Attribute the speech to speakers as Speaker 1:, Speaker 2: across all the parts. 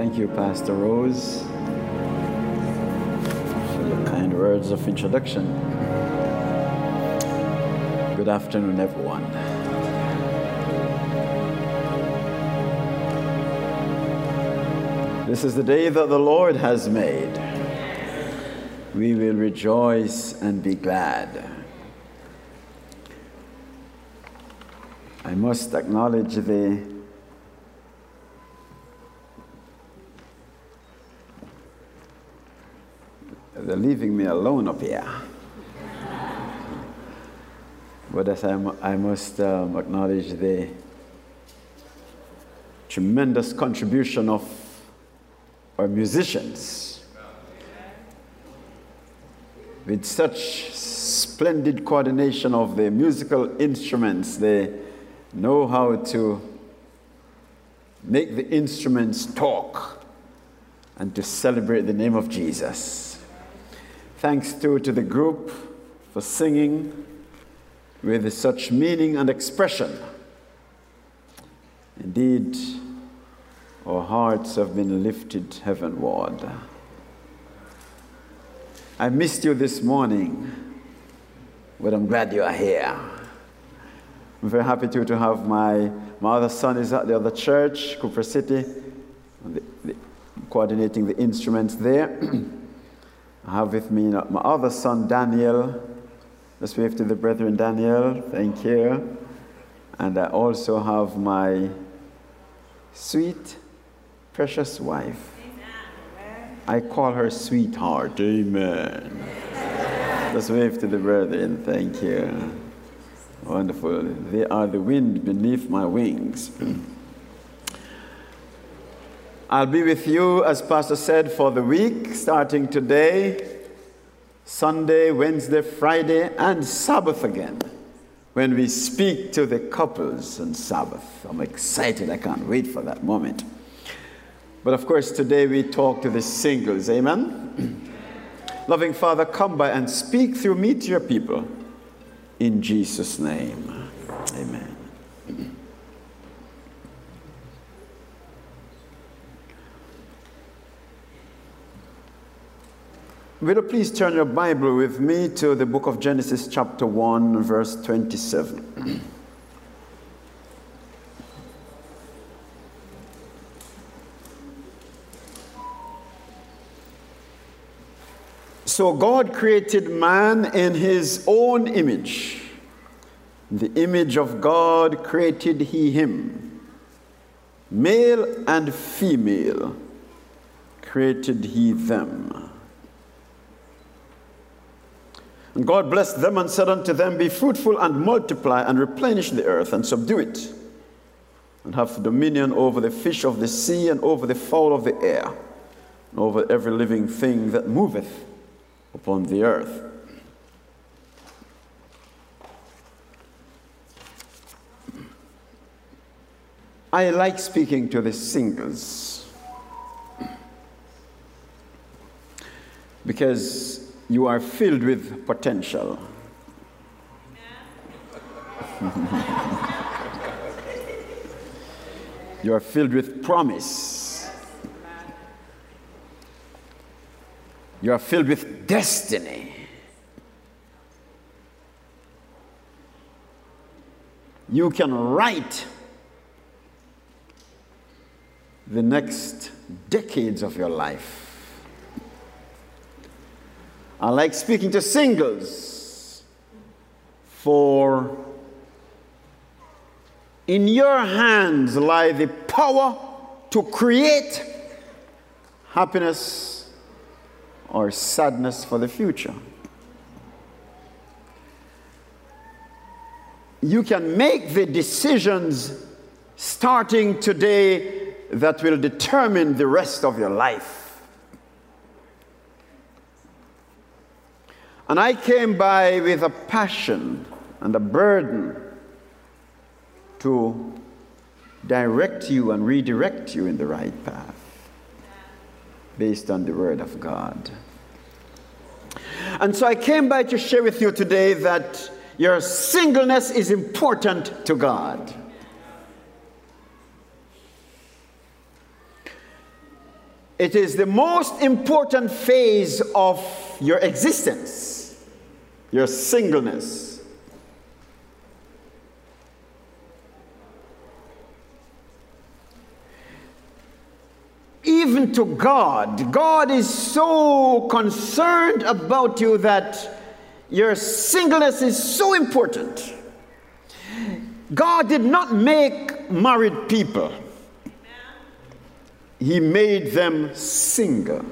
Speaker 1: Thank you, Pastor Rose, for your kind words of introduction. Good afternoon, everyone. This is the day that the Lord has made. We will rejoice and be glad. I must acknowledge the They're leaving me alone up here. But as I, I must um, acknowledge the tremendous contribution of our musicians with such splendid coordination of the musical instruments. They know how to make the instruments talk and to celebrate the name of Jesus. Thanks too to the group for singing with such meaning and expression. Indeed, our hearts have been lifted heavenward. I missed you this morning, but I'm glad you are here. I'm very happy to, to have my, my other son is at the other church, Cooper City, the, the, coordinating the instruments there. I have with me my other son, Daniel. Let's wave to the brethren, Daniel. Thank you. And I also have my sweet, precious wife. I call her sweetheart. Amen. Let's wave to the brethren. Thank you. Wonderful. They are the wind beneath my wings. I'll be with you, as Pastor said, for the week, starting today, Sunday, Wednesday, Friday, and Sabbath again, when we speak to the couples on Sabbath. I'm excited. I can't wait for that moment. But of course, today we talk to the singles. Amen? Loving Father, come by and speak through me to your people. In Jesus' name. Amen. Will you please turn your Bible with me to the book of Genesis, chapter 1, verse 27. so God created man in his own image. The image of God created he him. Male and female created he them. And God blessed them and said unto them, Be fruitful and multiply and replenish the earth and subdue it, and have dominion over the fish of the sea and over the fowl of the air, and over every living thing that moveth upon the earth. I like speaking to the singles because you are filled with potential. you are filled with promise. You are filled with destiny. You can write the next decades of your life. I like speaking to singles. For in your hands lie the power to create happiness or sadness for the future. You can make the decisions starting today that will determine the rest of your life. And I came by with a passion and a burden to direct you and redirect you in the right path based on the Word of God. And so I came by to share with you today that your singleness is important to God. It is the most important phase of your existence, your singleness. even to God. God is so concerned about you that your singleness is so important. God did not make married people, He made them single.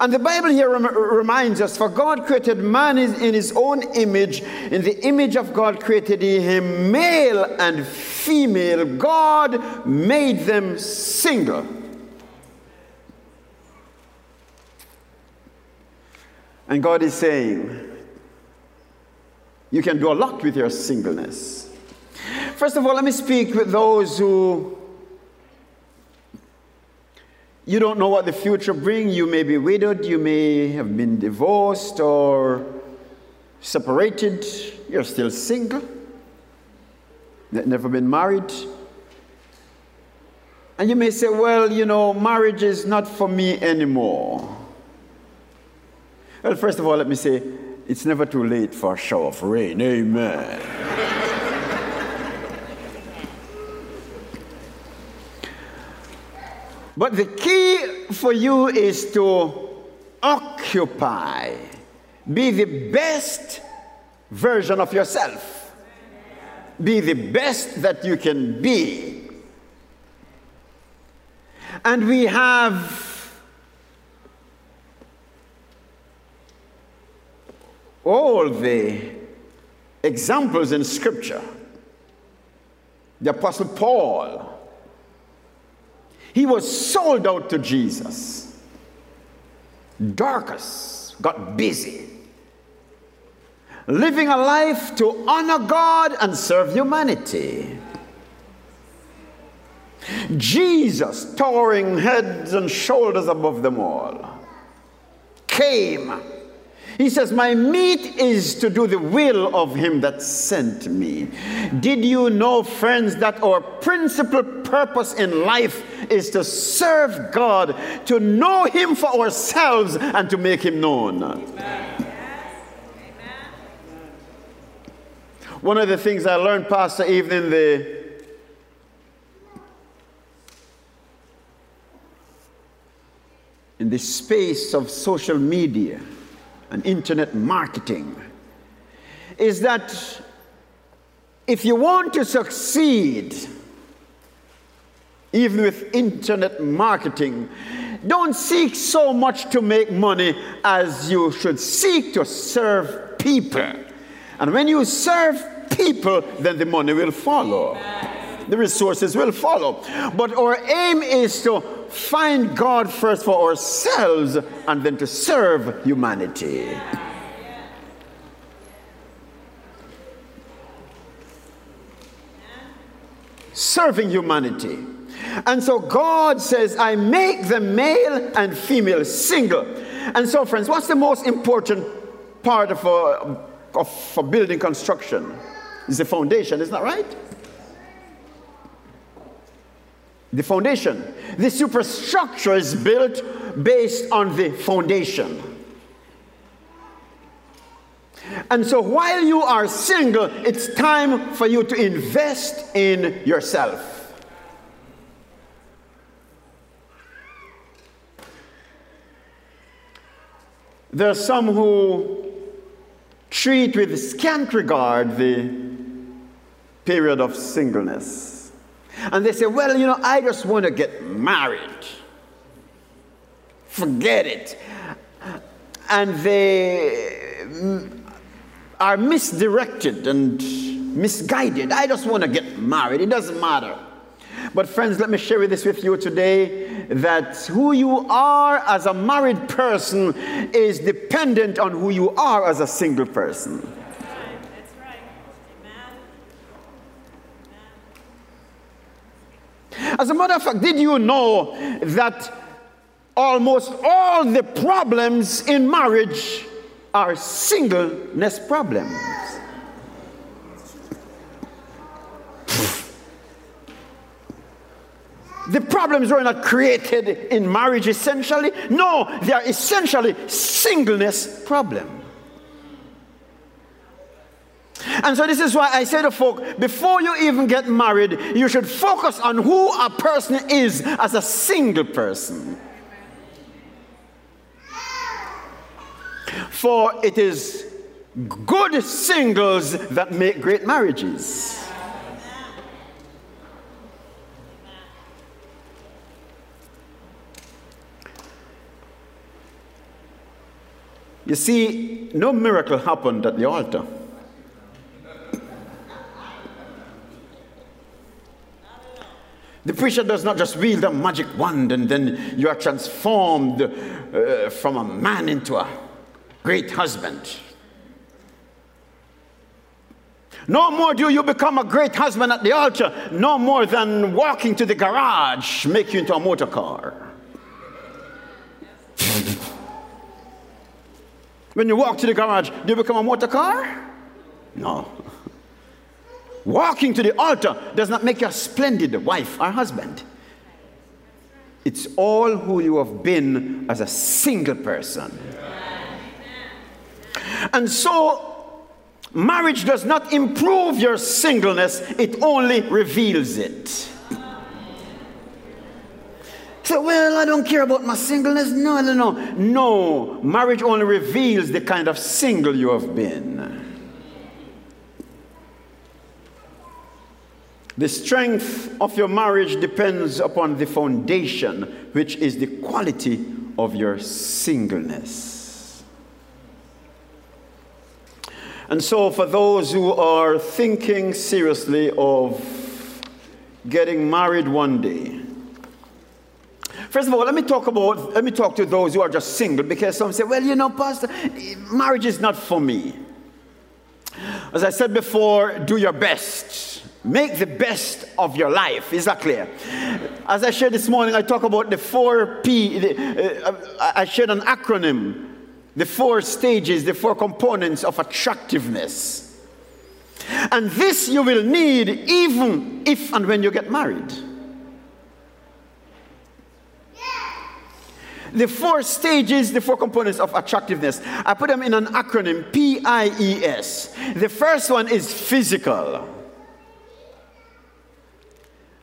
Speaker 1: And the Bible here rem- reminds us for God created man in his own image. In the image of God created he him, male and female. God made them single. And God is saying, you can do a lot with your singleness. First of all, let me speak with those who you don't know what the future brings. You may be widowed, you may have been divorced or separated. You're still single, never been married. And you may say, well, you know, marriage is not for me anymore. Well, first of all, let me say, it's never too late for a shower of rain. Amen. But the key for you is to occupy, be the best version of yourself, be the best that you can be. And we have all the examples in Scripture. The Apostle Paul he was sold out to Jesus. Dorcas got busy, living a life to honor God and serve humanity. Jesus, towering heads and shoulders above them all, came he says, My meat is to do the will of him that sent me. Did you know, friends, that our principal purpose in life is to serve God, to know him for ourselves, and to make him known? Amen. One of the things I learned, Pastor, even in the in the space of social media and internet marketing is that if you want to succeed, even with internet marketing, don't seek so much to make money as you should seek to serve people. And when you serve people, then the money will follow. The resources will follow. But our aim is to find God first for ourselves and then to serve humanity. Serving humanity. And so God says, I make the male and female single. And so, friends, what's the most important part of a, of a building construction? Is the foundation, isn't that right? The foundation. The superstructure is built based on the foundation. And so while you are single, it's time for you to invest in yourself. There are some who treat with scant regard the period of singleness. And they say, well, you know, I just want to get married. Forget it. And they mm, are misdirected and misguided. I just want to get married. It doesn't matter. But, friends, let me share this with you today that who you are as a married person is dependent on who you are as a single person. That's right. As a matter of fact, did you know that almost all the problems in marriage are singleness problems? The problems were not created in marriage essentially. No, they are essentially singleness problem. And so this is why I say to folk, before you even get married, you should focus on who a person is as a single person. For it is good singles that make great marriages. You see, no miracle happened at the altar. The preacher does not just wield a magic wand and then you are transformed uh, from a man into a great husband. No more do you become a great husband at the altar, no more than walking to the garage make you into a motor car. When you walk to the garage, do you become a motor car? No. Walking to the altar does not make you a splendid wife or husband. It's all who you have been as a single person. And so, marriage does not improve your singleness, it only reveals it. So, well, I don't care about my singleness. No, no, no. No, marriage only reveals the kind of single you have been. The strength of your marriage depends upon the foundation, which is the quality of your singleness. And so, for those who are thinking seriously of getting married one day, First of all, let me talk about, let me talk to those who are just single because some say, well, you know, Pastor, marriage is not for me. As I said before, do your best. Make the best of your life. Is that clear? As I shared this morning, I talk about the four P. The, uh, I shared an acronym, the four stages, the four components of attractiveness. And this you will need even if and when you get married. The four stages, the four components of attractiveness, I put them in an acronym P I E S. The first one is physical.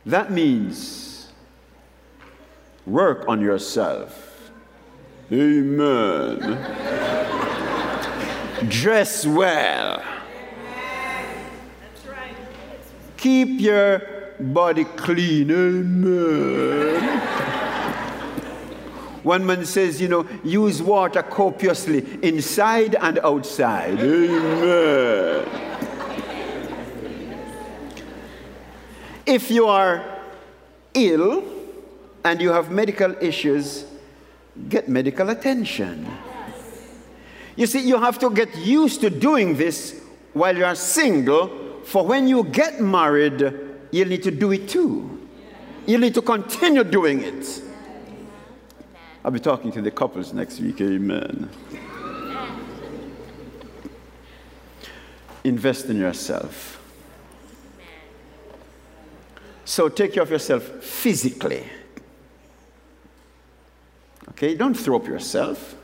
Speaker 1: That means work on yourself. Amen. Dress well. Amen. Keep your body clean. Amen. One man says, you know, use water copiously inside and outside. Amen. If you are ill and you have medical issues, get medical attention. You see, you have to get used to doing this while you are single, for when you get married, you'll need to do it too. You'll need to continue doing it. I'll be talking to the couples next week. Amen. Invest in yourself. So take care of yourself physically. Okay? Don't throw up yourself.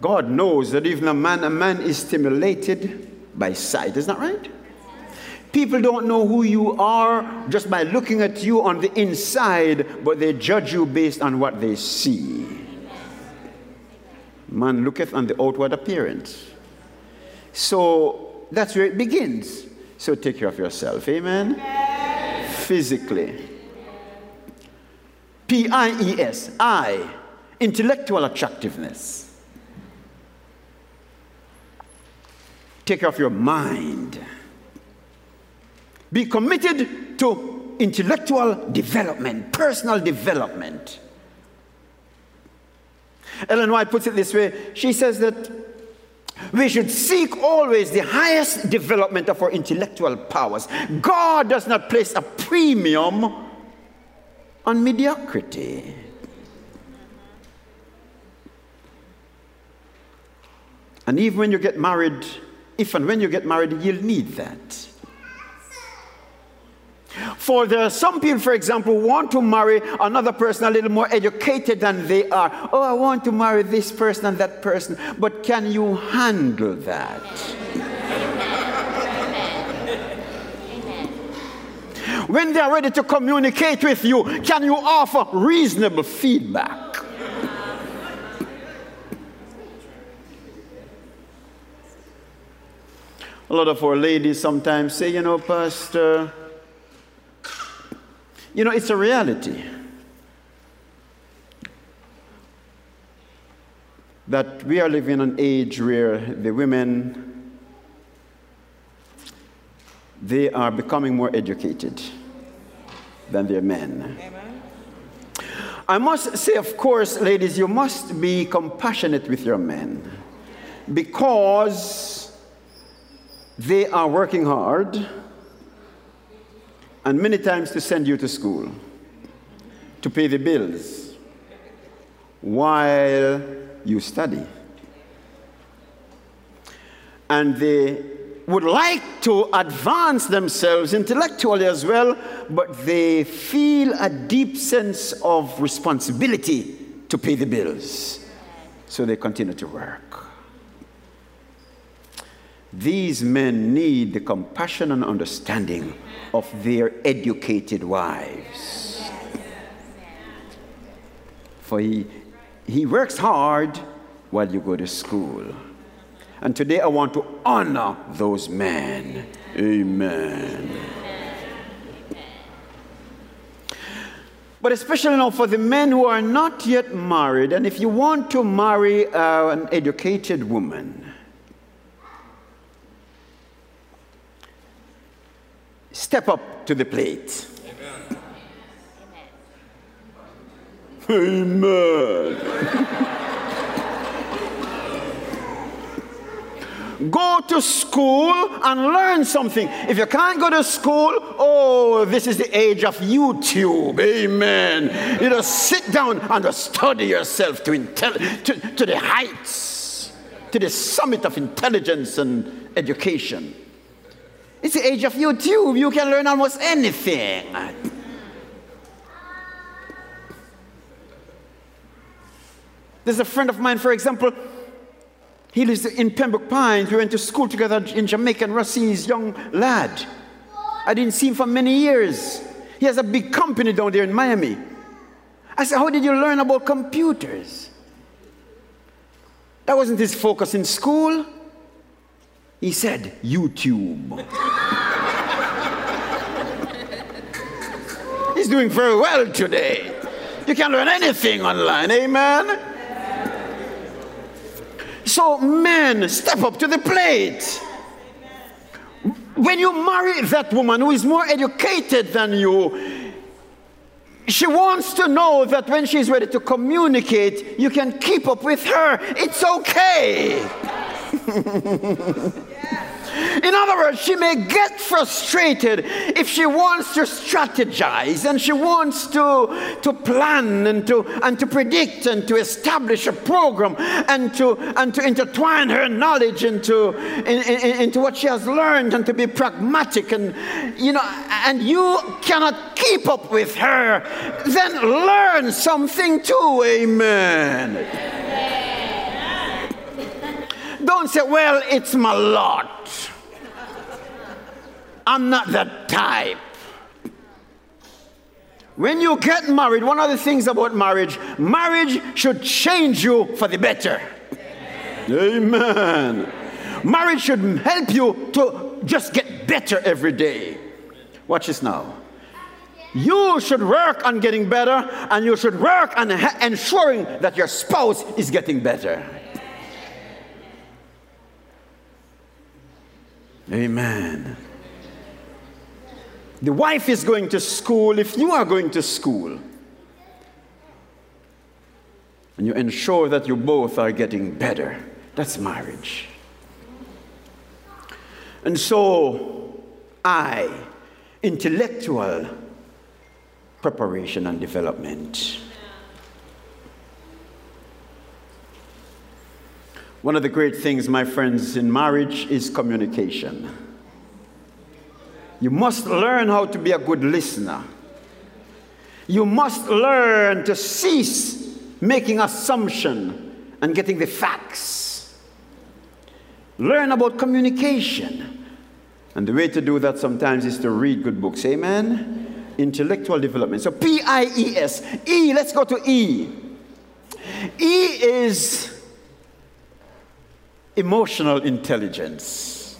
Speaker 1: God knows that even a man, a man is stimulated by sight. Is that right? People don't know who you are just by looking at you on the inside, but they judge you based on what they see. Man looketh on the outward appearance. So that's where it begins. So take care of yourself. Amen? Physically. P I E S. I. Intellectual attractiveness. take care of your mind. Be committed to intellectual development, personal development. Ellen White puts it this way she says that we should seek always the highest development of our intellectual powers. God does not place a premium on mediocrity. And even when you get married, if and when you get married, you'll need that. For there are some people, for example, want to marry another person a little more educated than they are. Oh, I want to marry this person and that person. But can you handle that? When they are ready to communicate with you, can you offer reasonable feedback? A lot of our ladies sometimes say, you know, Pastor, you know, it's a reality that we are living in an age where the women they are becoming more educated than their men. Amen. I must say, of course, ladies, you must be compassionate with your men because they are working hard and many times to send you to school to pay the bills while you study. And they would like to advance themselves intellectually as well, but they feel a deep sense of responsibility to pay the bills. So they continue to work. These men need the compassion and understanding of their educated wives. For he, he works hard while you go to school. And today I want to honor those men. Amen. But especially now for the men who are not yet married, and if you want to marry uh, an educated woman, step up to the plate. Amen. Amen. go to school and learn something. If you can't go to school, oh, this is the age of YouTube. Amen. You just sit down and just study yourself to, intel- to, to the heights, to the summit of intelligence and education. It's the age of YouTube. You can learn almost anything. There's a friend of mine, for example, he lives in Pembroke Pines. We went to school together in Jamaica, and Rossi's young lad. I didn't see him for many years. He has a big company down there in Miami. I said, How did you learn about computers? That wasn't his focus in school. He said, YouTube. He's doing very well today. You can learn anything online, amen? So, men, step up to the plate. When you marry that woman who is more educated than you, she wants to know that when she's ready to communicate, you can keep up with her. It's okay. In other words, she may get frustrated if she wants to strategize and she wants to, to plan and to, and to predict and to establish a program and to, and to intertwine her knowledge into, in, in, into what she has learned and to be pragmatic and, you know, and you cannot keep up with her, then learn something too. Amen. Don't say, well, it's my lot. I'm not that type. When you get married, one of the things about marriage, marriage should change you for the better. Amen. Amen. Marriage should help you to just get better every day. Watch this now. You should work on getting better, and you should work on ensuring that your spouse is getting better. Amen. The wife is going to school if you are going to school. And you ensure that you both are getting better. That's marriage. And so, I, intellectual preparation and development. One of the great things, my friends, in marriage is communication. You must learn how to be a good listener. You must learn to cease making assumption and getting the facts. Learn about communication. And the way to do that sometimes is to read good books. Amen? Intellectual development. So P I E S. E, let's go to E. E is emotional intelligence.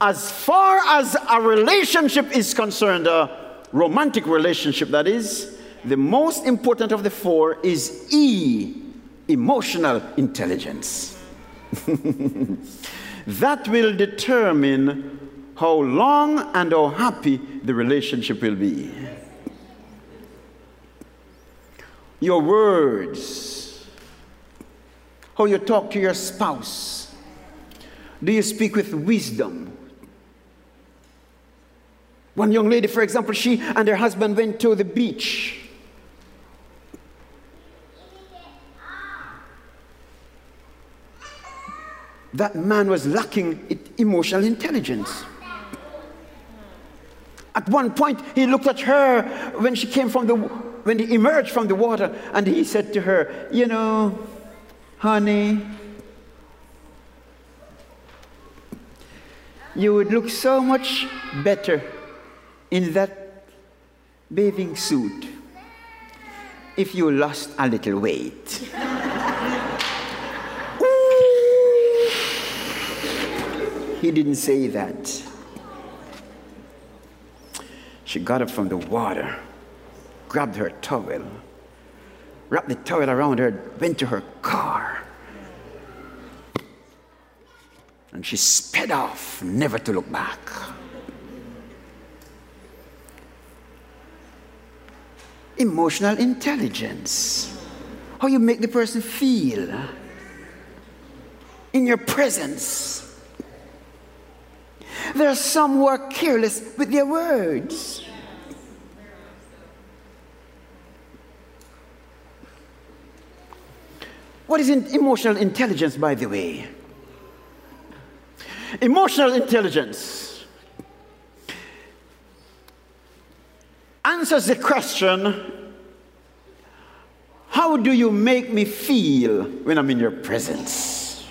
Speaker 1: As far as a relationship is concerned, a romantic relationship that is, the most important of the four is E, emotional intelligence. that will determine how long and how happy the relationship will be. Your words, how you talk to your spouse. Do you speak with wisdom? One young lady, for example, she and her husband went to the beach. That man was lacking emotional intelligence. At one point, he looked at her when she came from the, when he emerged from the water, and he said to her, You know, honey, you would look so much better in that bathing suit if you lost a little weight. he didn't say that. She got up from the water, grabbed her towel, wrapped the towel around her, went to her car. And she sped off, never to look back. emotional intelligence. How you make the person feel in your presence. There are some who are careless with their words. What is emotional intelligence, by the way? Emotional intelligence answers the question how do you make me feel when I'm in your presence?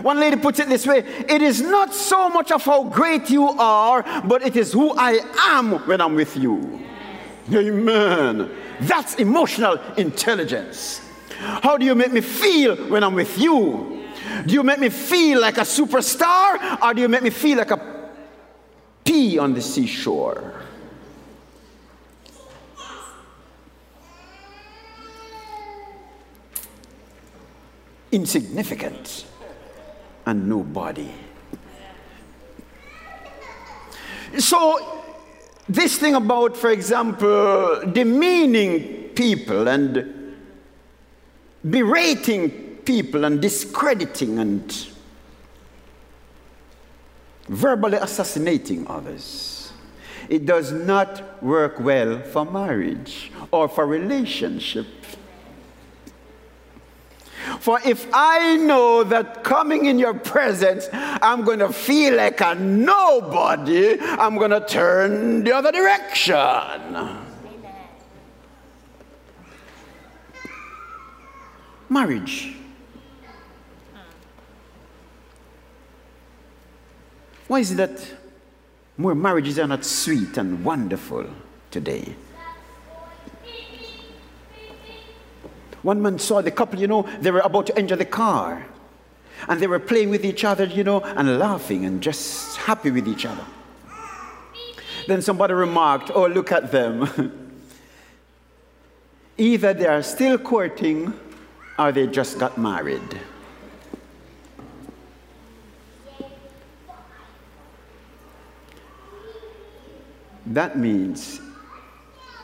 Speaker 1: One lady puts it this way it is not so much of how great you are, but it is who I am when I'm with you. Amen. That's emotional intelligence. How do you make me feel when I'm with you? Do you make me feel like a superstar or do you make me feel like a pea on the seashore. Insignificant and nobody. So, this thing about, for example, demeaning people and berating people and discrediting and verbally assassinating others. It does not work well for marriage or for relationship. For if I know that coming in your presence, I'm going to feel like a nobody, I'm going to turn the other direction. Amen. Marriage Why is it that more marriages are not sweet and wonderful today? One man saw the couple, you know, they were about to enter the car. And they were playing with each other, you know, and laughing and just happy with each other. Then somebody remarked, Oh, look at them. Either they are still courting or they just got married. That means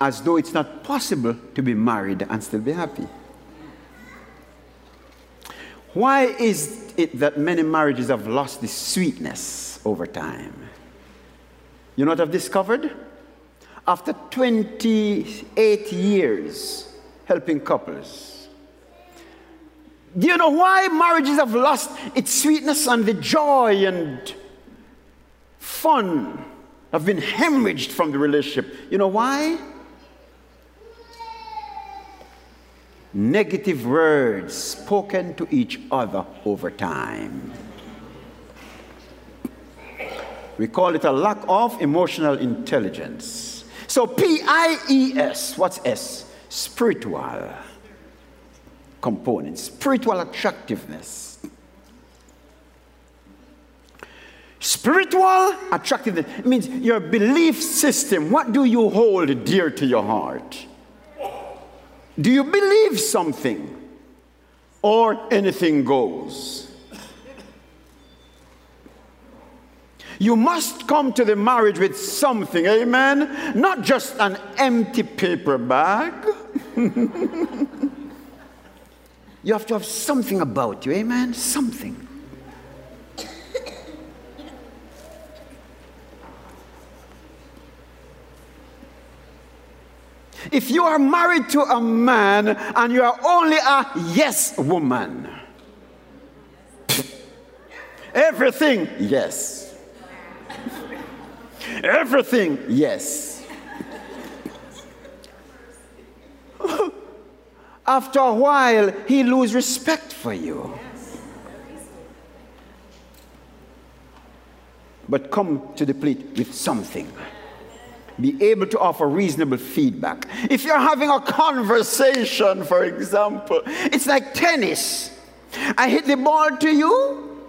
Speaker 1: as though it's not possible to be married and still be happy. Why is it that many marriages have lost the sweetness over time? You know what I've discovered? After 28 years helping couples, do you know why marriages have lost its sweetness and the joy and fun have been hemorrhaged from the relationship? You know why? Negative words spoken to each other over time. We call it a lack of emotional intelligence. So, P I E S, what's S? Spiritual component, spiritual attractiveness. Spiritual attractiveness means your belief system. What do you hold dear to your heart? Do you believe something? Or anything goes? You must come to the marriage with something, amen? Not just an empty paper bag. you have to have something about you, amen? Something. If you are married to a man and you are only a yes woman, everything, yes. Everything, yes. After a while, he lose respect for you. But come to the plate with something be able to offer reasonable feedback. If you're having a conversation, for example, it's like tennis. I hit the ball to you,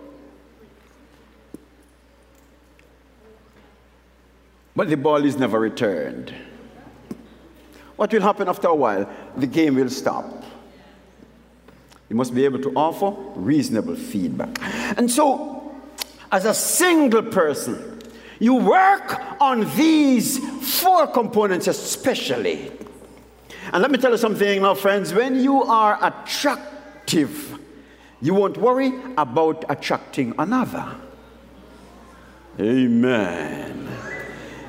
Speaker 1: but the ball is never returned. What will happen after a while? The game will stop. You must be able to offer reasonable feedback. And so, as a single person, you work on these four components especially. And let me tell you something now, friends. When you are attractive, you won't worry about attracting another. Amen.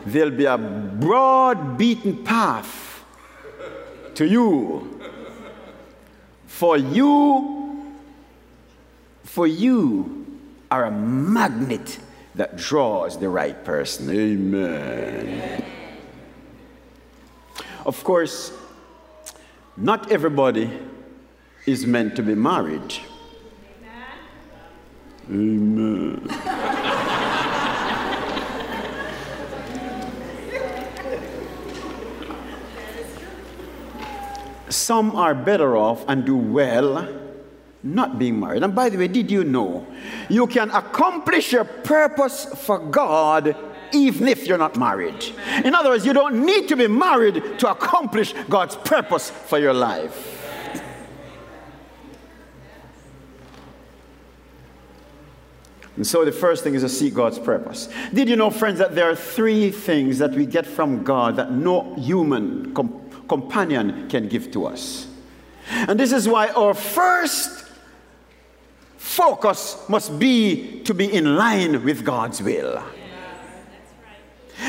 Speaker 1: There'll be a broad beaten path to you. For you, for you are a magnet that draws the right person. Amen. Of course, not everybody is meant to be married. Amen. Some are better off and do well not being married. And by the way, did you know you can accomplish your purpose for God even if you're not married? In other words, you don't need to be married to accomplish God's purpose for your life. And so the first thing is to seek God's purpose. Did you know, friends, that there are three things that we get from God that no human com- companion can give to us? And this is why our first focus must be to be in line with God's will.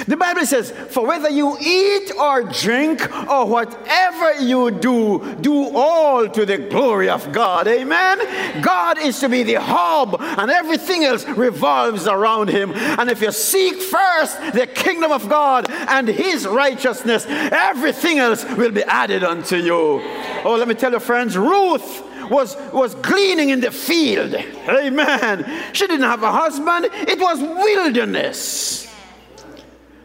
Speaker 1: The Bible says, For whether you eat or drink or whatever you do, do all to the glory of God. Amen. God is to be the hub, and everything else revolves around Him. And if you seek first the kingdom of God and His righteousness, everything else will be added unto you. Oh, let me tell you, friends, Ruth was, was gleaning in the field. Amen. She didn't have a husband, it was wilderness.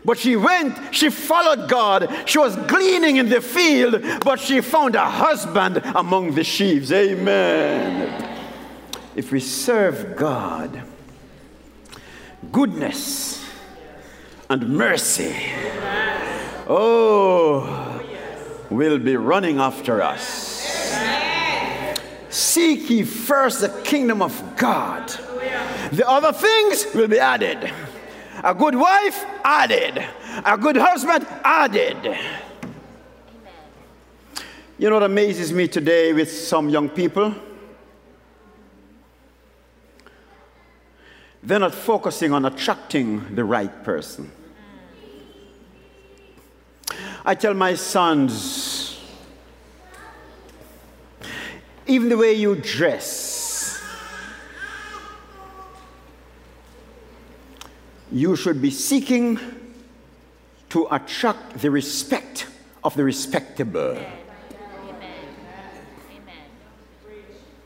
Speaker 1: But she went, she followed God. She was gleaning in the field, but she found a husband among the sheaves. Amen. If we serve God, goodness and mercy, oh, will be running after us. Seek ye first the kingdom of God. The other things will be added. A good wife, added. A good husband, added. You know what amazes me today with some young people? They're not focusing on attracting the right person. I tell my sons, even the way you dress, you should be seeking to attract the respect of the respectable.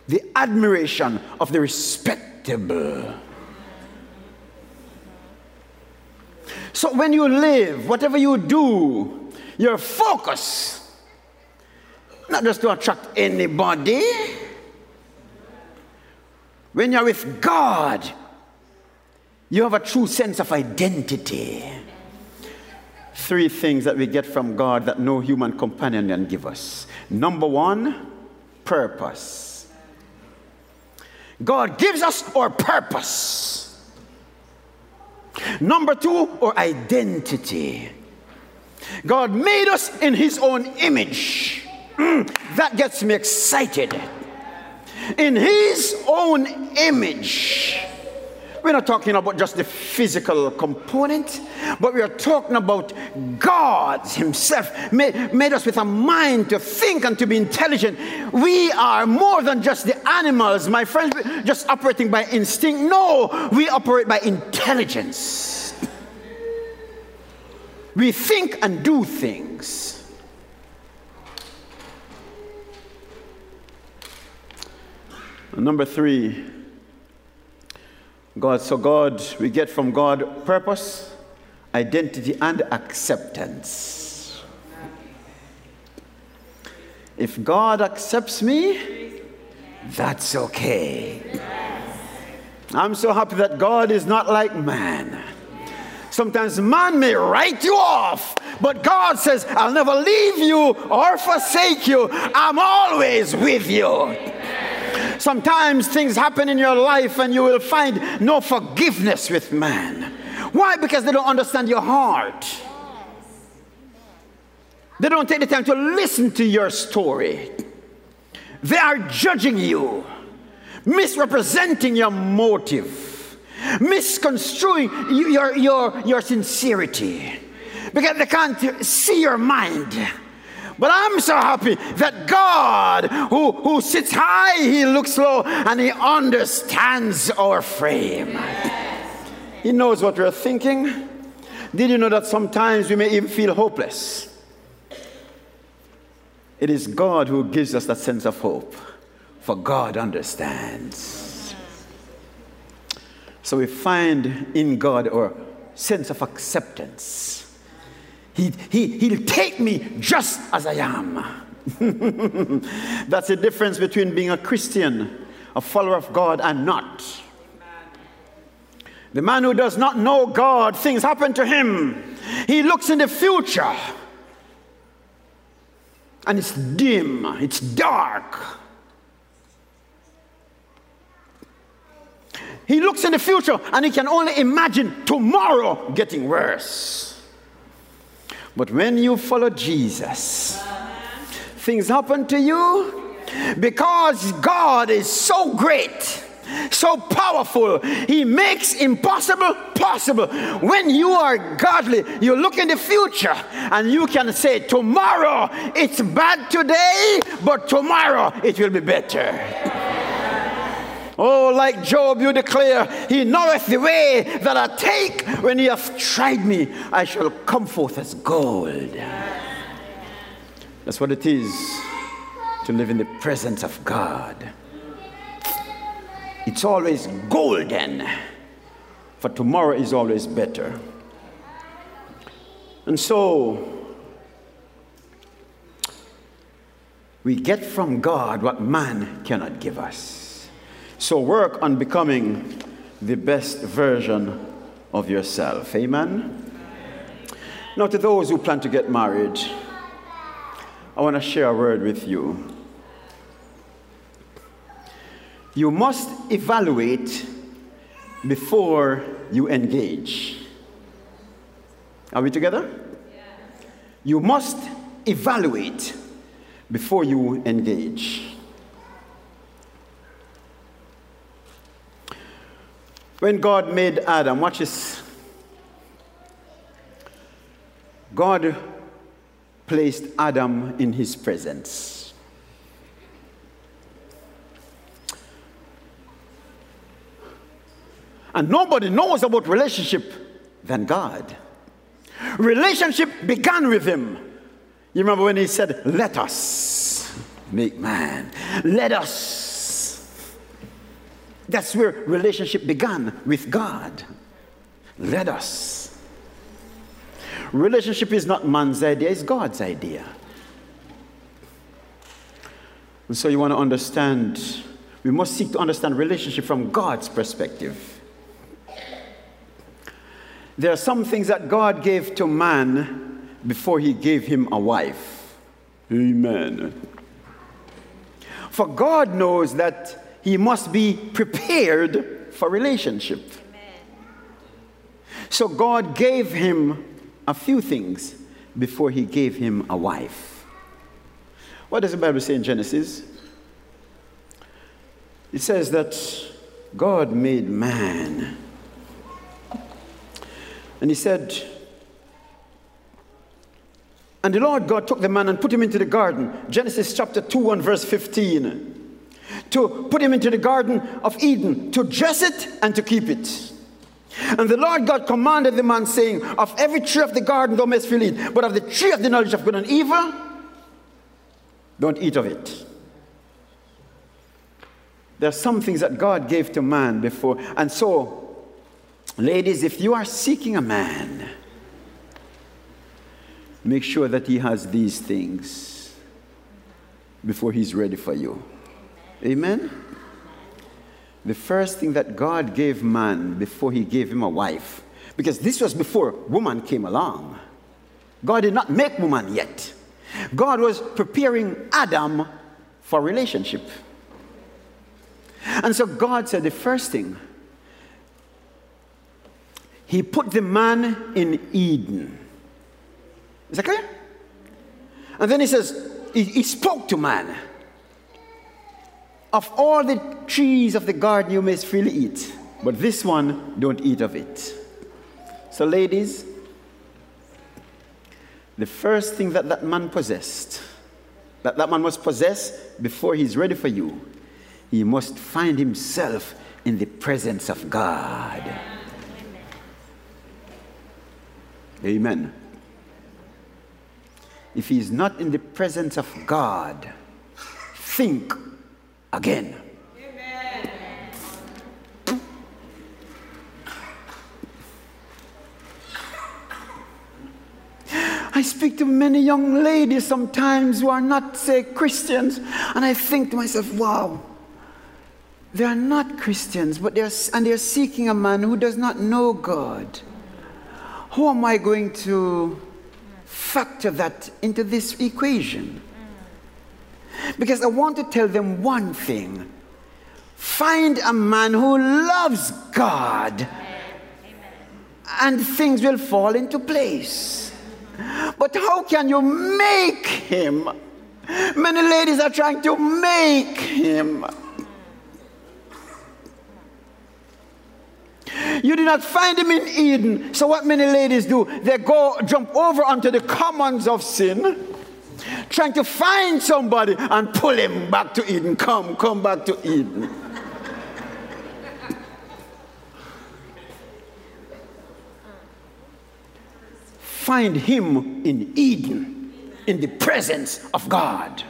Speaker 1: The admiration of the respectable. So when you live, whatever you do, your focus, not just to attract anybody. When you're with God, you have a true sense of identity. Three things that we get from God that no human companion can give us. Number one, purpose. God gives us our purpose. Number two, our identity. God made us in His own image. That gets me excited. In His own image. We're not talking about just the physical component, but we are talking about God Himself made, made, us with a mind to think and to be intelligent. We are more than just the animals, my friends, just operating by instinct. No, we operate by intelligence. We think and do things. Number three, God. So, God, we get from God purpose, identity, and acceptance. If God accepts me, that's okay. I'm so happy that God is not like man. Sometimes man may write you off, but God says, I'll never leave you or forsake you. I'm always with you. Sometimes things happen in your life and you will find no forgiveness with man. Why? Because they don't understand your heart. They don't take the time to listen to your story. They are judging you, misrepresenting your motive, misconstruing your, your, your sincerity because they can't see your mind. But I'm so happy that God, who, who sits high, he looks low, and he understands our frame. He knows what we're thinking. Did you know that sometimes we may even feel hopeless? It is God who gives us that sense of hope, for God understands. So we find in God our sense of acceptance he, he, he'll take me just as I am. That's the difference between being a Christian, a follower of God, and not. The man who does not know God, things happen to him. He looks in the future and it's dim, it's dark. He looks in the future and he can only imagine tomorrow getting worse. But when you follow Jesus, things happen to you because God is so great, so powerful. He makes impossible possible. When you are godly, you look in the future and you can say, Tomorrow it's bad today, but tomorrow it will be better. Oh, like Job, you declare, He knoweth the way that I take. When He hath tried me, I shall come forth as gold. That's what it is to live in the presence of God. It's always golden, for tomorrow is always better. And so, we get from God what man cannot give us. So work on becoming the best version of yourself. Amen? Now, to those who plan to get married, I want to share a word with you. You must evaluate before you engage. Are we together? You must evaluate before you engage. When God made Adam, watch this. God placed Adam in his presence. And nobody knows about relationship than God. Relationship began with him. You remember when he said, Let us make man. Let us. That's where relationship began with God. Let us. Relationship is not man's idea, it's God's idea. And so you want to understand, we must seek to understand relationship from God's perspective. There are some things that God gave to man before he gave him a wife. Amen. For God knows that he must be prepared for relationship. So God gave him a few things before he gave him a wife. What does the Bible say in Genesis? It says that God made man and he said, And the Lord God took the man and put him into the garden. Genesis chapter 2 and verse 15. To put him into the garden of Eden, to dress it and to keep it. And the Lord God commanded the man, saying, Of every tree of the garden thou mayest freely eat, but of the tree of the knowledge of good and evil, don't eat of it. There are some things that God gave to man before. And so Ladies, if you are seeking a man, make sure that he has these things before he's ready for you. Amen? The first thing that God gave man before he gave him a wife, because this was before woman came along. God did not make woman yet. God was preparing Adam for relationship. And so God said the first thing he put the man in Eden. Is that clear? And then he says, he, he spoke to man. Of all the trees of the garden you may freely eat, but this one, don't eat of it. So, ladies, the first thing that that man possessed, that that man must possess before he's ready for you, he must find himself in the presence of God. Amen. If he is not in the presence of God, think again. I speak to many young ladies sometimes who are not, say, Christians, and I think to myself, wow, they are not Christians, but they're, and they're seeking a man who does not know God. How am I going to factor that into this equation? Because I want to tell them one thing find a man who loves God, and things will fall into place. But how can you make him? Many ladies are trying to make him. You did not find him in Eden. So, what many ladies do, they go jump over onto the commons of sin, trying to find somebody and pull him back to Eden. Come, come back to Eden. find him in Eden, in the presence of God.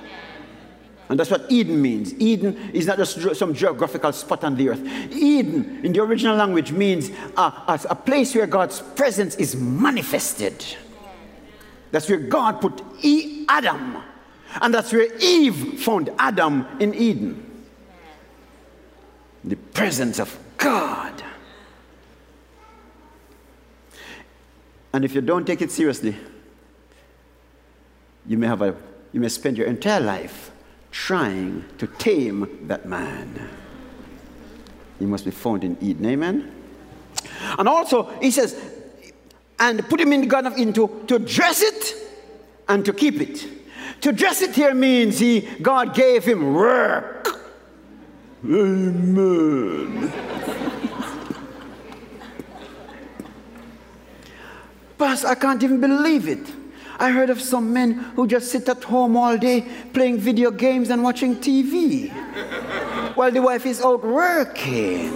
Speaker 1: And that's what Eden means. Eden is not just some geographical spot on the earth. Eden, in the original language, means a, a place where God's presence is manifested. That's where God put e- Adam. And that's where Eve found Adam in Eden. The presence of God. And if you don't take it seriously, you may have a you may spend your entire life trying to tame that man. He must be found in Eden. Amen? And also, he says, and put him in the Garden of Eden to, to dress it and to keep it. To dress it here means he, God gave him work. Amen. Pastor, I can't even believe it. I heard of some men who just sit at home all day playing video games and watching TV while the wife is out working.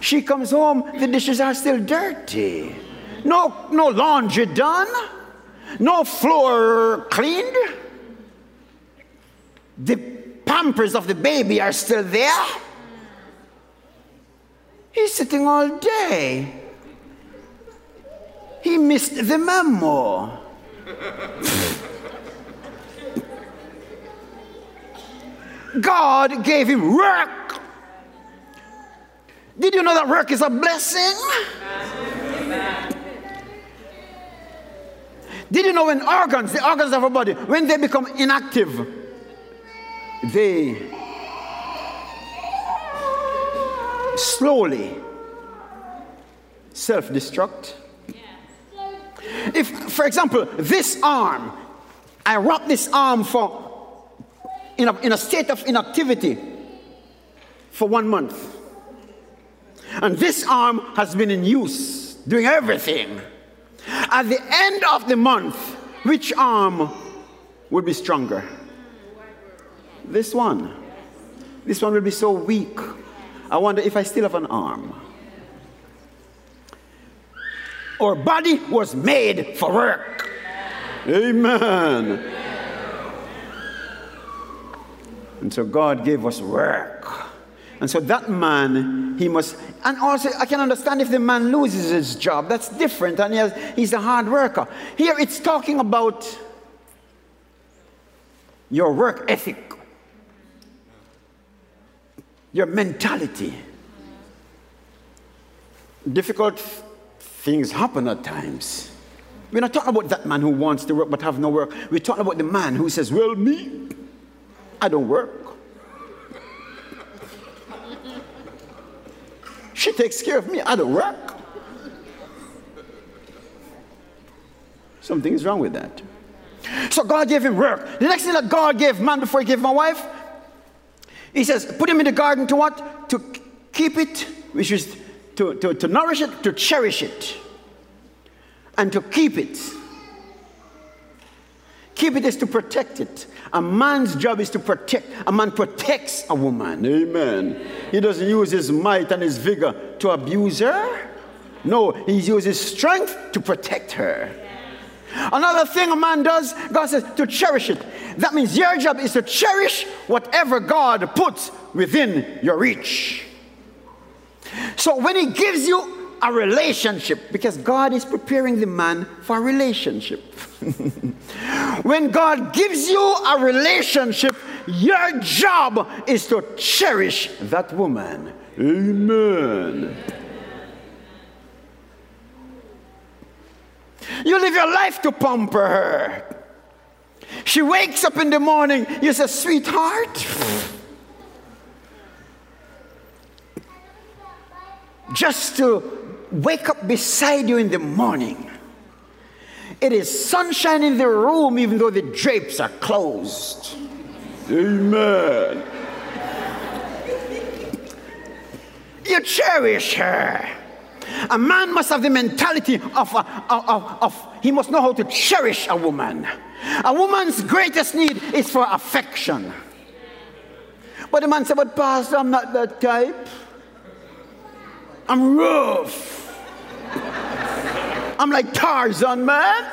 Speaker 1: She comes home, the dishes are still dirty. No, no laundry done, no floor cleaned. The pampers of the baby are still there. He's sitting all day. He missed the memo. God gave him work. Did you know that work is a blessing? Did you know when organs, the organs of our body, when they become inactive, they slowly self destruct? If, for example, this arm, I wrap this arm for in a, in a state of inactivity for one month. And this arm has been in use, doing everything. At the end of the month, which arm will be stronger? This one. This one will be so weak. I wonder if I still have an arm. Our body was made for work. Amen. And so God gave us work. And so that man, he must, and also I can understand if the man loses his job, that's different, and he has, he's a hard worker. Here it's talking about your work ethic, your mentality. Difficult things happen at times. We're not talking about that man who wants to work but have no work. We're talking about the man who says, Well, me, I don't work. She takes care of me, I don't work. Something is wrong with that. So God gave him work. The next thing that God gave man before he gave my wife, he says, put him in the garden to what? To keep it, which is to, to, to nourish it, to cherish it, and to keep it. Keep it is to protect it. A man's job is to protect. A man protects a woman. Amen. He doesn't use his might and his vigor to abuse her. No, he uses strength to protect her. Another thing a man does, God says, to cherish it. That means your job is to cherish whatever God puts within your reach. So when He gives you a relationship, because God is preparing the man for a relationship. when God gives you a relationship, your job is to cherish that woman. Amen. You live your life to pamper her. She wakes up in the morning, you say, sweetheart. just to wake up beside you in the morning. It is sunshine in the room, even though the drapes are closed. Amen. You cherish her. A man must have the mentality of, of, of, of, he must know how to cherish a woman. A woman's greatest need is for affection. But the man said, But Pastor, I'm not that type. I'm rough. I'm like Tarzan, man.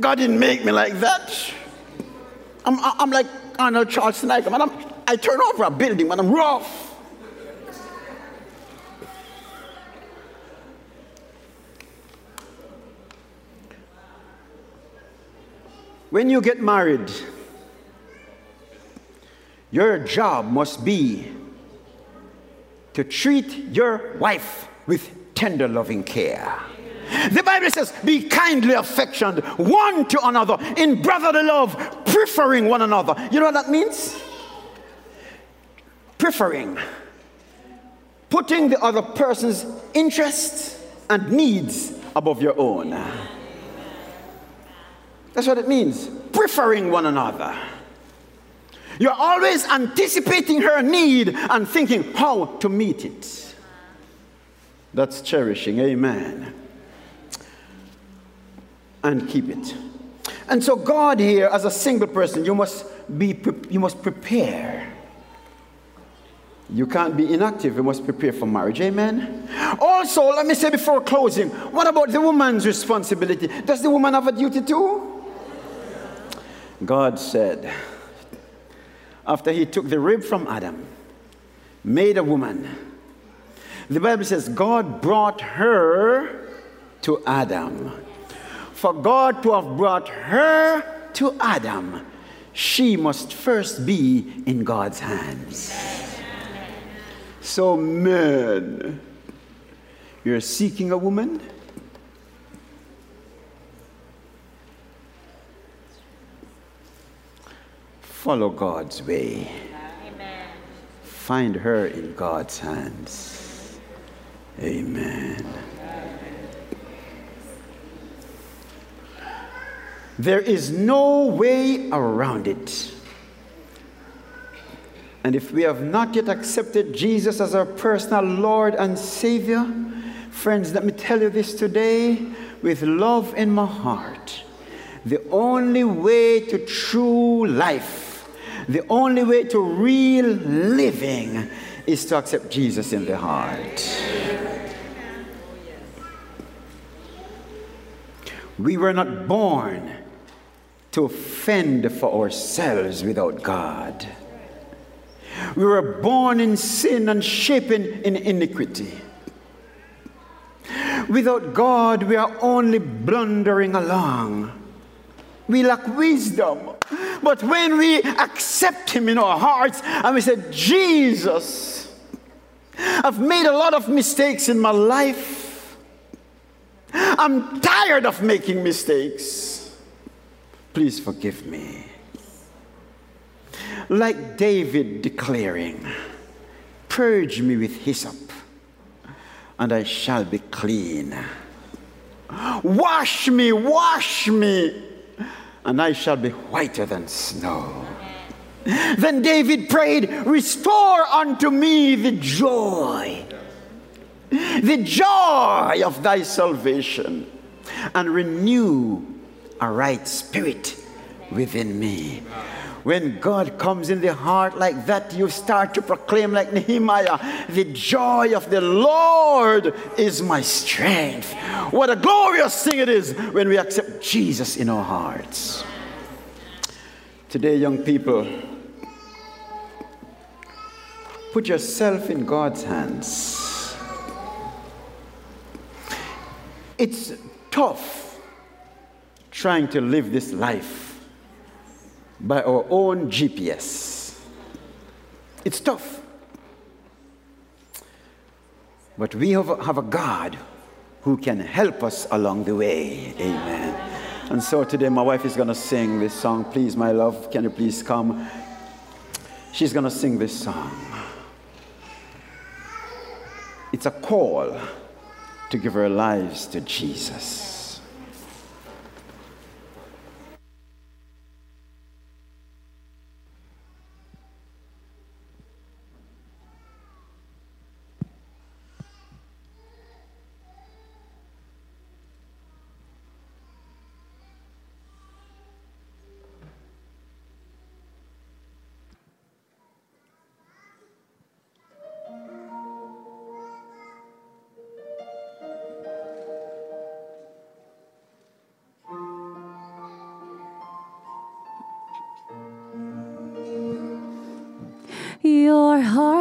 Speaker 1: God didn't make me like that. I'm, I'm like Arnold Schwarzenegger, man. I'm, I turn over a building, man. I'm rough. When you get married, your job must be to treat your wife with tender loving care. The Bible says, be kindly affectioned one to another in brotherly love, preferring one another. You know what that means? Preferring. putting the other person's interests and needs above your own. That's what it means. Preferring one another. You're always anticipating her need and thinking how to meet it. That's cherishing. Amen. And keep it. And so, God here, as a single person, you must be you must prepare you can't be inactive. You must prepare for marriage. Amen. Also, let me say before closing, what about the woman's responsibility? Does the woman have a duty too? God said, after he took the rib from Adam, made a woman, the Bible says God brought her to Adam. For God to have brought her to Adam, she must first be in God's hands. So, men, you're seeking a woman? Follow God's way. Amen. Find her in God's hands. Amen. There is no way around it. And if we have not yet accepted Jesus as our personal Lord and Savior, friends, let me tell you this today with love in my heart. The only way to true life, the only way to real living is to accept Jesus in the heart. We were not born to fend for ourselves without God. We were born in sin and shapen in iniquity. Without God, we are only blundering along. We lack wisdom. But when we accept Him in our hearts and we say, Jesus, I've made a lot of mistakes in my life. I'm tired of making mistakes. Please forgive me like David declaring, Purge me with hyssop, and I shall be clean. Wash me, wash me, and I shall be whiter than snow. Then David prayed, Restore unto me the joy, the joy of thy salvation, and renew a right spirit within me. When God comes in the heart like that, you start to proclaim, like Nehemiah, the joy of the Lord is my strength. What a glorious thing it is when we accept Jesus in our hearts. Today, young people, put yourself in God's hands. It's tough trying to live this life by our own GPS. It's tough. But we have a, have a God who can help us along the way. Amen. And so today, my wife is going to sing this song. Please, my love, can you please come? She's going to sing this song. It's a call to give our lives to Jesus.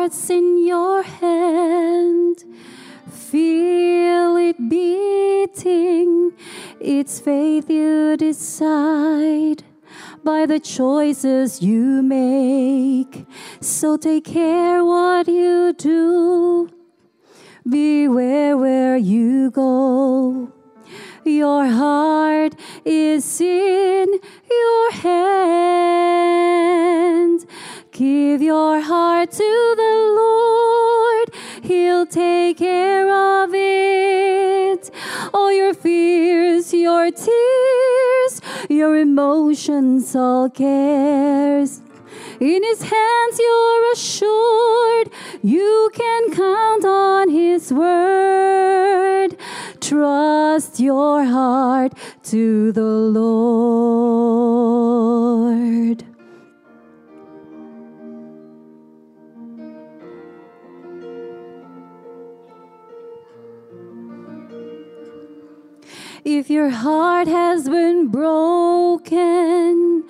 Speaker 2: Heart's in your hand. Feel it beating. It's faith you decide by the choices you make. So take care what you do. Beware where you go. Your heart is in Give your heart to the Lord, He'll take care of it. All your fears, your tears, your emotions, all cares. In His hands you're assured, you can count on His word. Trust your heart to the Lord. If your heart has been broken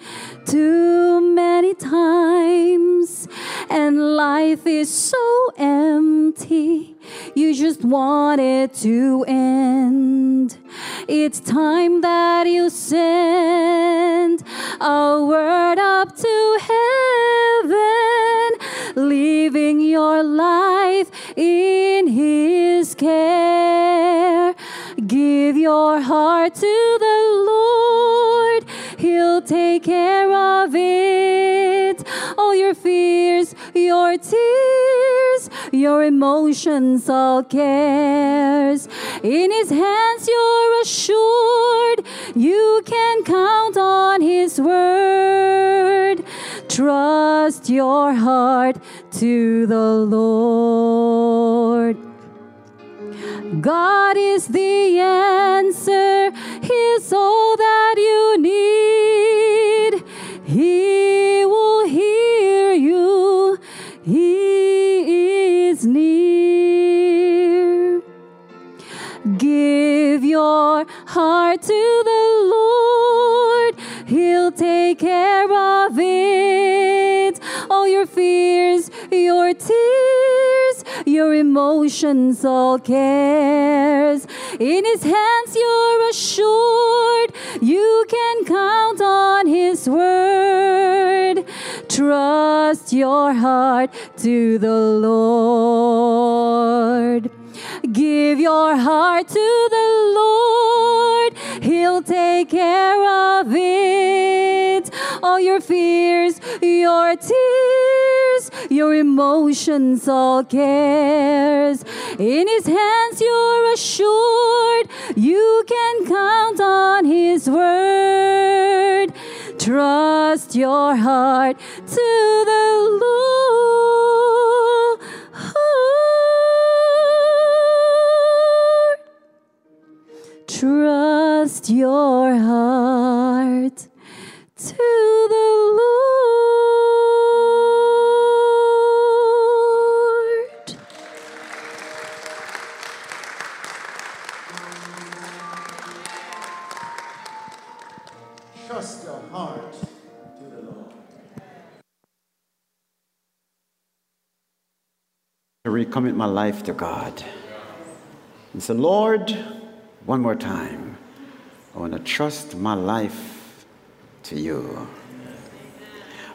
Speaker 2: too many times and life is so empty, you just want it to end. It's time that you send a word up to heaven, leaving your life in His care. Your heart to the Lord, He'll take care of it. All your fears, your tears, your emotions, all cares. In His hands, you're assured you can count on His word. Trust your heart to the Lord. God is the answer, He's all that you need. He will hear you, He is near. Give your heart to your emotions, all cares. In His hands, you're assured you can count on His word. Trust your heart to the Lord. Give your heart to the Lord, He'll take care of it. All your fears, your tears, your emotions, all cares. In His hands, you're assured you can count on His word. Trust your heart to the Lord. Trust your heart to the Lord.
Speaker 1: Trust your heart to the Lord. To recommit my life to God. And say, Lord, one more time, I want to trust my life to you.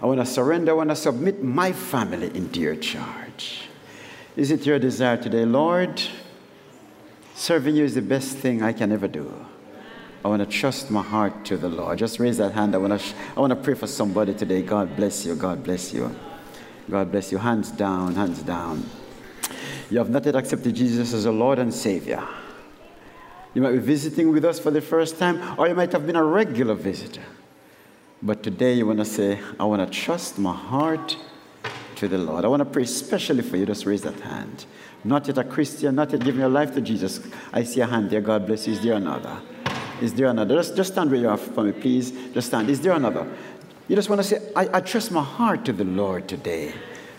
Speaker 1: I want to surrender, I want to submit my family into your charge. Is it your desire today, Lord? Serving you is the best thing I can ever do. I want to trust my heart to the Lord. Just raise that hand. I want to, I want to pray for somebody today. God bless you. God bless you. God bless you. Hands down, hands down. You have not yet accepted Jesus as a Lord and Savior. You might be visiting with us for the first time, or you might have been a regular visitor. But today you want to say, I want to trust my heart to the Lord. I want to pray especially for you. Just raise that hand. Not yet a Christian, not yet giving your life to Jesus. I see a hand there. God bless you. Is there another? Is there another? Just, just stand where you are for me, please. Just stand. Is there another? You just want to say, I, I trust my heart to the Lord today.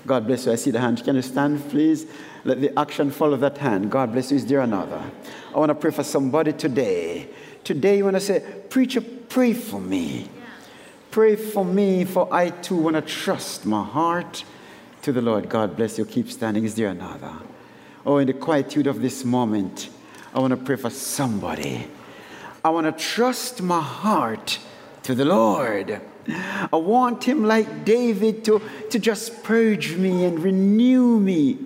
Speaker 1: God bless you. I see the hand. Can you stand, please? Let the action follow that hand. God bless you. Is there another? I want to pray for somebody today. Today, you want to say, Preacher, pray for me. Pray for me, for I too want to trust my heart to the Lord. God bless you. Keep standing. Is there another? Oh, in the quietude of this moment, I want to pray for somebody. I want to trust my heart to the Lord. I want Him, like David, to, to just purge me and renew me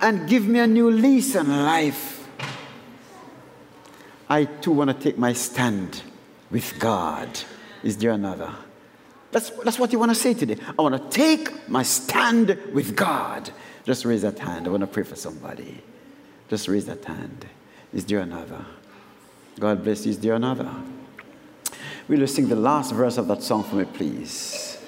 Speaker 1: and give me a new lease on life. I too want to take my stand with God. Is there another? That's, that's what you want to say today. I want to take my stand with God. Just raise that hand. I want to pray for somebody. Just raise that hand. Is there another? God bless you. Is there another? Will you sing the last verse of that song for me, please?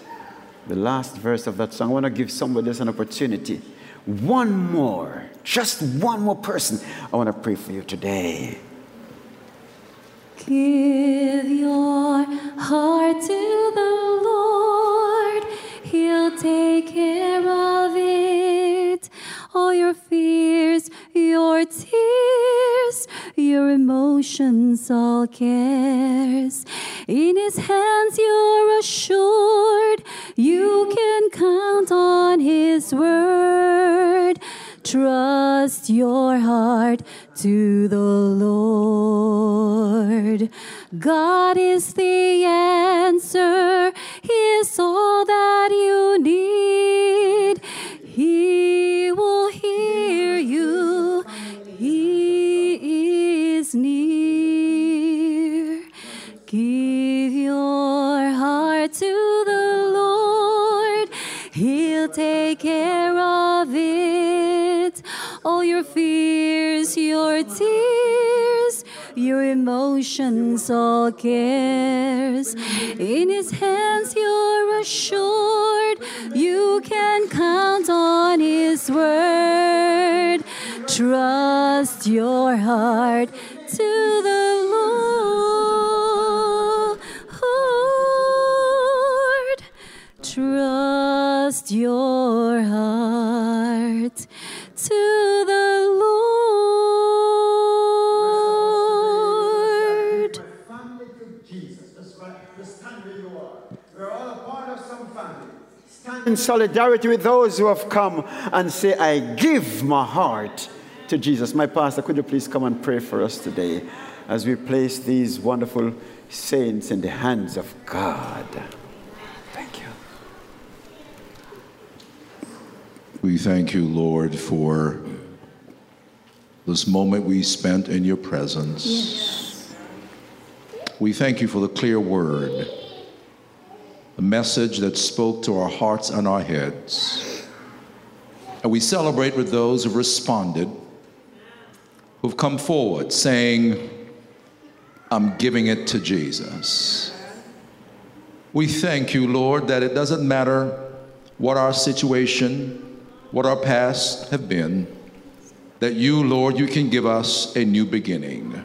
Speaker 1: The last verse of that song. I want to give somebody else an opportunity. One more, just one more person. I want to pray for you today.
Speaker 2: Give your heart to the Lord, He'll take care of it. All your fears, your tears, your emotions, all cares. In His hands, you're assured you can count on His word. Trust your heart to the Lord. God is the answer, He is all that you need. He your tears, your emotions, all cares. In His hands, you're assured you can count on His word. Trust your heart to the Lord. Trust your
Speaker 1: in solidarity with those who have come and say, I give my heart to Jesus. My pastor, could you please come and pray for us today as we place these wonderful saints in the hands of God? Thank you.
Speaker 3: We thank you, Lord, for this moment we spent in your presence. We thank you for the clear word, the message that spoke to our hearts and our heads. And we celebrate with those who've responded, who've come forward saying, I'm giving it to Jesus. We thank you, Lord, that it doesn't matter what our situation, what our past have been, that you, Lord, you can give us a new beginning.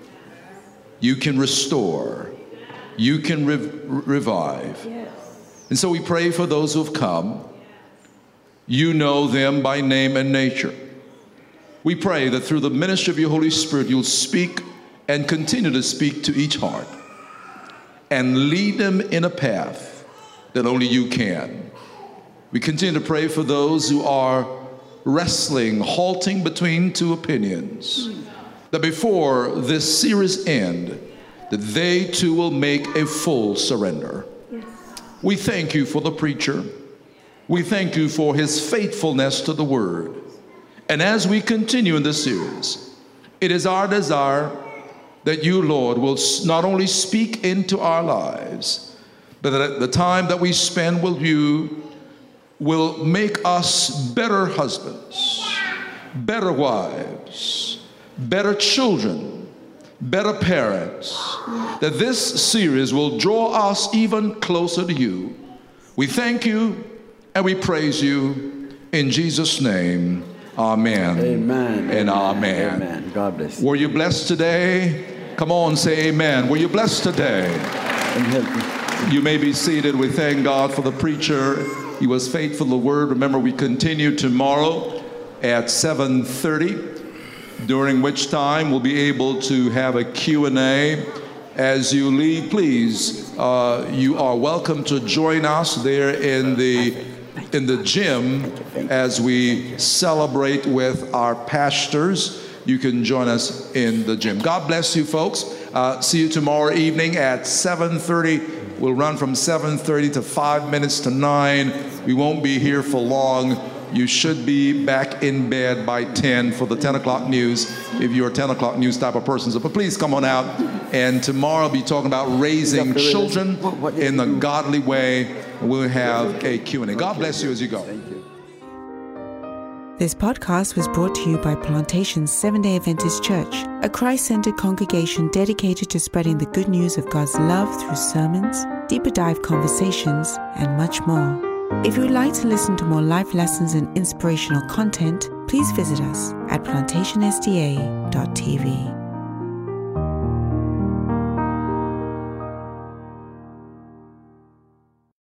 Speaker 3: You can restore. You can rev- revive. And so we pray for those who've come. You know them by name and nature. We pray that through the ministry of your Holy Spirit, you'll speak and continue to speak to each heart and lead them in a path that only you can. We continue to pray for those who are wrestling, halting between two opinions, that before this series end, that they too will make a full surrender. We thank you for the preacher. We thank you for his faithfulness to the word. And as we continue in this series, it is our desire that you, Lord, will not only speak into our lives, but that the time that we spend with you will make us better husbands, better wives, better children, better parents. That this series will draw us even closer to you. We thank you and we praise you in Jesus' name. Amen.
Speaker 1: Amen.
Speaker 3: And amen.
Speaker 1: Amen. God bless you.
Speaker 3: Were you blessed today? Come on, say amen. Were you blessed today?
Speaker 1: And help me.
Speaker 3: You may be seated. We thank God for the preacher. He was faithful to the word. Remember, we continue tomorrow at 7:30, during which time we'll be able to have a Q&A. As you leave, please, uh, you are welcome to join us there in the in the gym as we celebrate with our pastors. You can join us in the gym. God bless you, folks. Uh, see you tomorrow evening at 7:30. We'll run from 7:30 to five minutes to nine. We won't be here for long. You should be back in bed by 10 for the 10 o'clock news if you're a 10 o'clock news type of person. So, but please come on out. And tomorrow I'll be talking about raising children in the godly way. We'll have a Q&A. God bless you as you go.
Speaker 1: Thank you.
Speaker 4: This podcast was brought to you by Plantation Seventh day Adventist Church, a Christ centered congregation dedicated to spreading the good news of God's love through sermons, deeper dive conversations, and much more. If you would like to listen to more life lessons and inspirational content, please visit us at plantationsda.tv.